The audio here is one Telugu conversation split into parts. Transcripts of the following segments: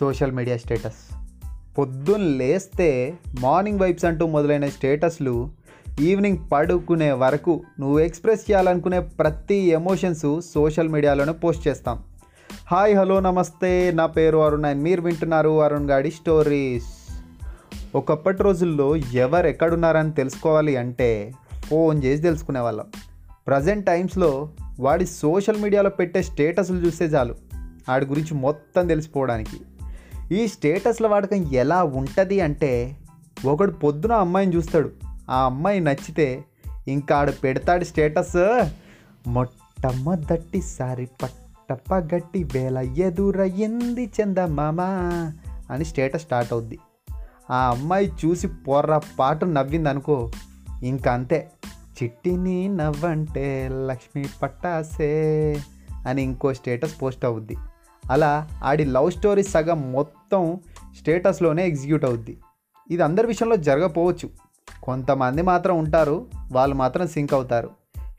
Social media status. పొద్దున్న లేస్తే మార్నింగ్ వైబ్స్ అంటూ మొదలైన స్టేటస్లు ఈవినింగ్ పడుకునే వరకు నువ్వు ఎక్స్ప్రెస్ చేయాలనుకునే ప్రతి ఎమోషన్స్ సోషల్ మీడియాలోనే పోస్ట్ చేస్తాం. Hi hello namaste. నా పేరు అరుణ్ అండ్ మీరు వింటున్నారు అరుణ్ గాడి స్టోరీస్. ఒకప్పటి రోజుల్లో ఎవరు ఎక్కడున్నారని తెలుసుకోవాలి అంటే ఫోన్ చేసి తెలుసుకునే వాళ్ళం. ప్రజెంట్ టైమ్స్లో వాడి సోషల్ మీడియాలో పెట్టే స్టేటస్లు చూస్తే చాలు. వాడి గురించి మొత్తం తెలిసిపోవడానికి. ఈ స్టేటస్ల వాడకం ఎలా ఉంటుంది అంటే ఒకడు పొద్దున అమ్మాయిని చూస్తాడు. ఆ అమ్మాయి నచ్చితే ఇంకా ఆడు పెడతాడు స్టేటస్. మొట్టమొదటిసారి పట్టపగట్టి వేల ఎదురయ్యింది చందమామ అని స్టేటస్ స్టార్ట్ అవుద్ది. ఆ అమ్మాయి చూసి పొర్ర పాటు నవ్వింది అనుకో ఇంకా అంతే చిట్టిని నవ్వంటే లక్ష్మి పట్టాసే అని ఇంకో స్టేటస్ పోస్ట్ అవుద్ది. అలా ఆడి లవ్ స్టోరీ సగం మొత్తం స్టేటస్లోనే ఎగ్జిక్యూట్ అవుద్ది. ఇది అందరి విషయంలో జరగపోవచ్చు. కొంతమంది మాత్రం ఉంటారు వాళ్ళు మాత్రం సింక్ అవుతారు.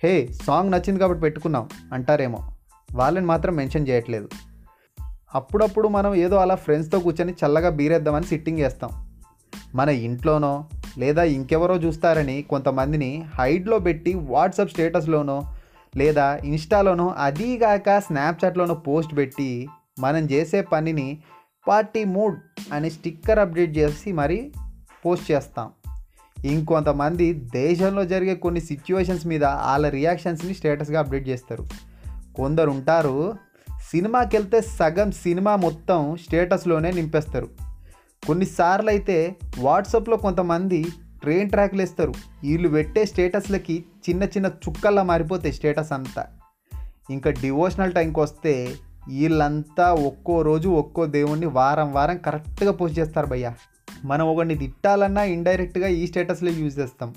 హే సాంగ్ నచ్చింది కాబట్టి పెట్టుకున్నాం అంటారేమో. వాళ్ళని మాత్రం మెన్షన్ చేయట్లేదు. అప్పుడప్పుడు మనం ఏదో అలా ఫ్రెండ్స్తో కూర్చొని చల్లగా బీరేద్దామని సిట్టింగ్ చేస్తాం. మన ఇంట్లోనో లేదా ఇంకెవరో చూస్తారని కొంతమందిని హైడ్లో పెట్టి వాట్సాప్ స్టేటస్లోనో లేదా ఇన్స్టాలోనో అదీగాక స్నాప్చాట్లోనో పోస్ట్ పెట్టి మనం చేసే పనిని పార్టీ మూడ్ అనే స్టిక్కర్ అప్డేట్ చేసి మరీ పోస్ట్ చేస్తాం. ఇంకొంతమంది దేశంలో జరిగే కొన్ని సిచ్యువేషన్స్ మీద వాళ్ళ రియాక్షన్స్ని స్టేటస్గా అప్డేట్ చేస్తారు. కొందరు ఉంటారు సినిమాకి వెళ్తే సగం సినిమా మొత్తం స్టేటస్లోనే నింపేస్తారు. కొన్నిసార్లు అయితే వాట్సాప్లో కొంతమంది ట్రైన్ ట్రాక్లు వేస్తారు. వీళ్ళు పెట్టే స్టేటస్లకి చిన్న చిన్న చుక్కల్లా మారిపోతాయి స్టేటస్ అంతా. ఇంకా డివోషనల్ టైంకి వస్తే వీళ్ళంతా ఒక్కో రోజు ఒక్కో దేవుణ్ణి వారం వారం కరెక్ట్గా పోస్ట్ చేస్తారు భయ్య. మనం ఒకరిని తిట్టాలన్నా ఇండైరెక్ట్గా ఈ స్టేటస్లే యూజ్ చేస్తాం.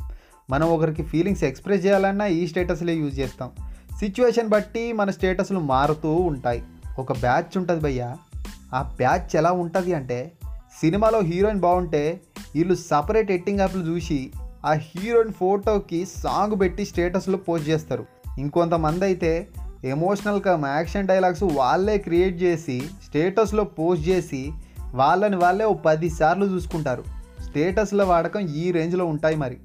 మనం ఒకరికి ఫీలింగ్స్ ఎక్స్ప్రెస్ చేయాలన్నా ఈ స్టేటస్లే యూజ్ చేస్తాం. సిచ్యువేషన్ బట్టి మన స్టేటస్లు మారుతూ ఉంటాయి. ఒక బ్యాచ్ ఉంటుంది భయ్య. ఆ బ్యాచ్ ఎలా ఉంటుంది అంటే సినిమాలో హీరోయిన్ బాగుంటే వీళ్ళు సపరేట్ ఎట్టింగ్ యాప్లు చూసి ఆ హీరోయిన్ ఫోటోకి సాంగ్ పెట్టి స్టేటస్లో పోస్ట్ చేస్తారు. ఇంకొంతమంది అయితే ఎమోషనల్గా యాక్షన్ డైలాగ్స్ వాళ్ళే క్రియేట్ చేసి స్టేటస్లో పోస్ట్ చేసి వాళ్ళని వాళ్ళే ఓ పది సార్లు చూసుకుంటారు. స్టేటస్ల వాడకం ఈ రేంజ్లో ఉంటాయి మరి.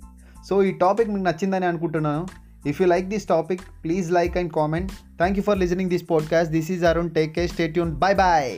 సో ఈ టాపిక్ మీకు నచ్చిందని అనుకుంటున్నాను. If you like this topic please like and comment thank you for listening this podcast this is Arun take care stay tuned bye bye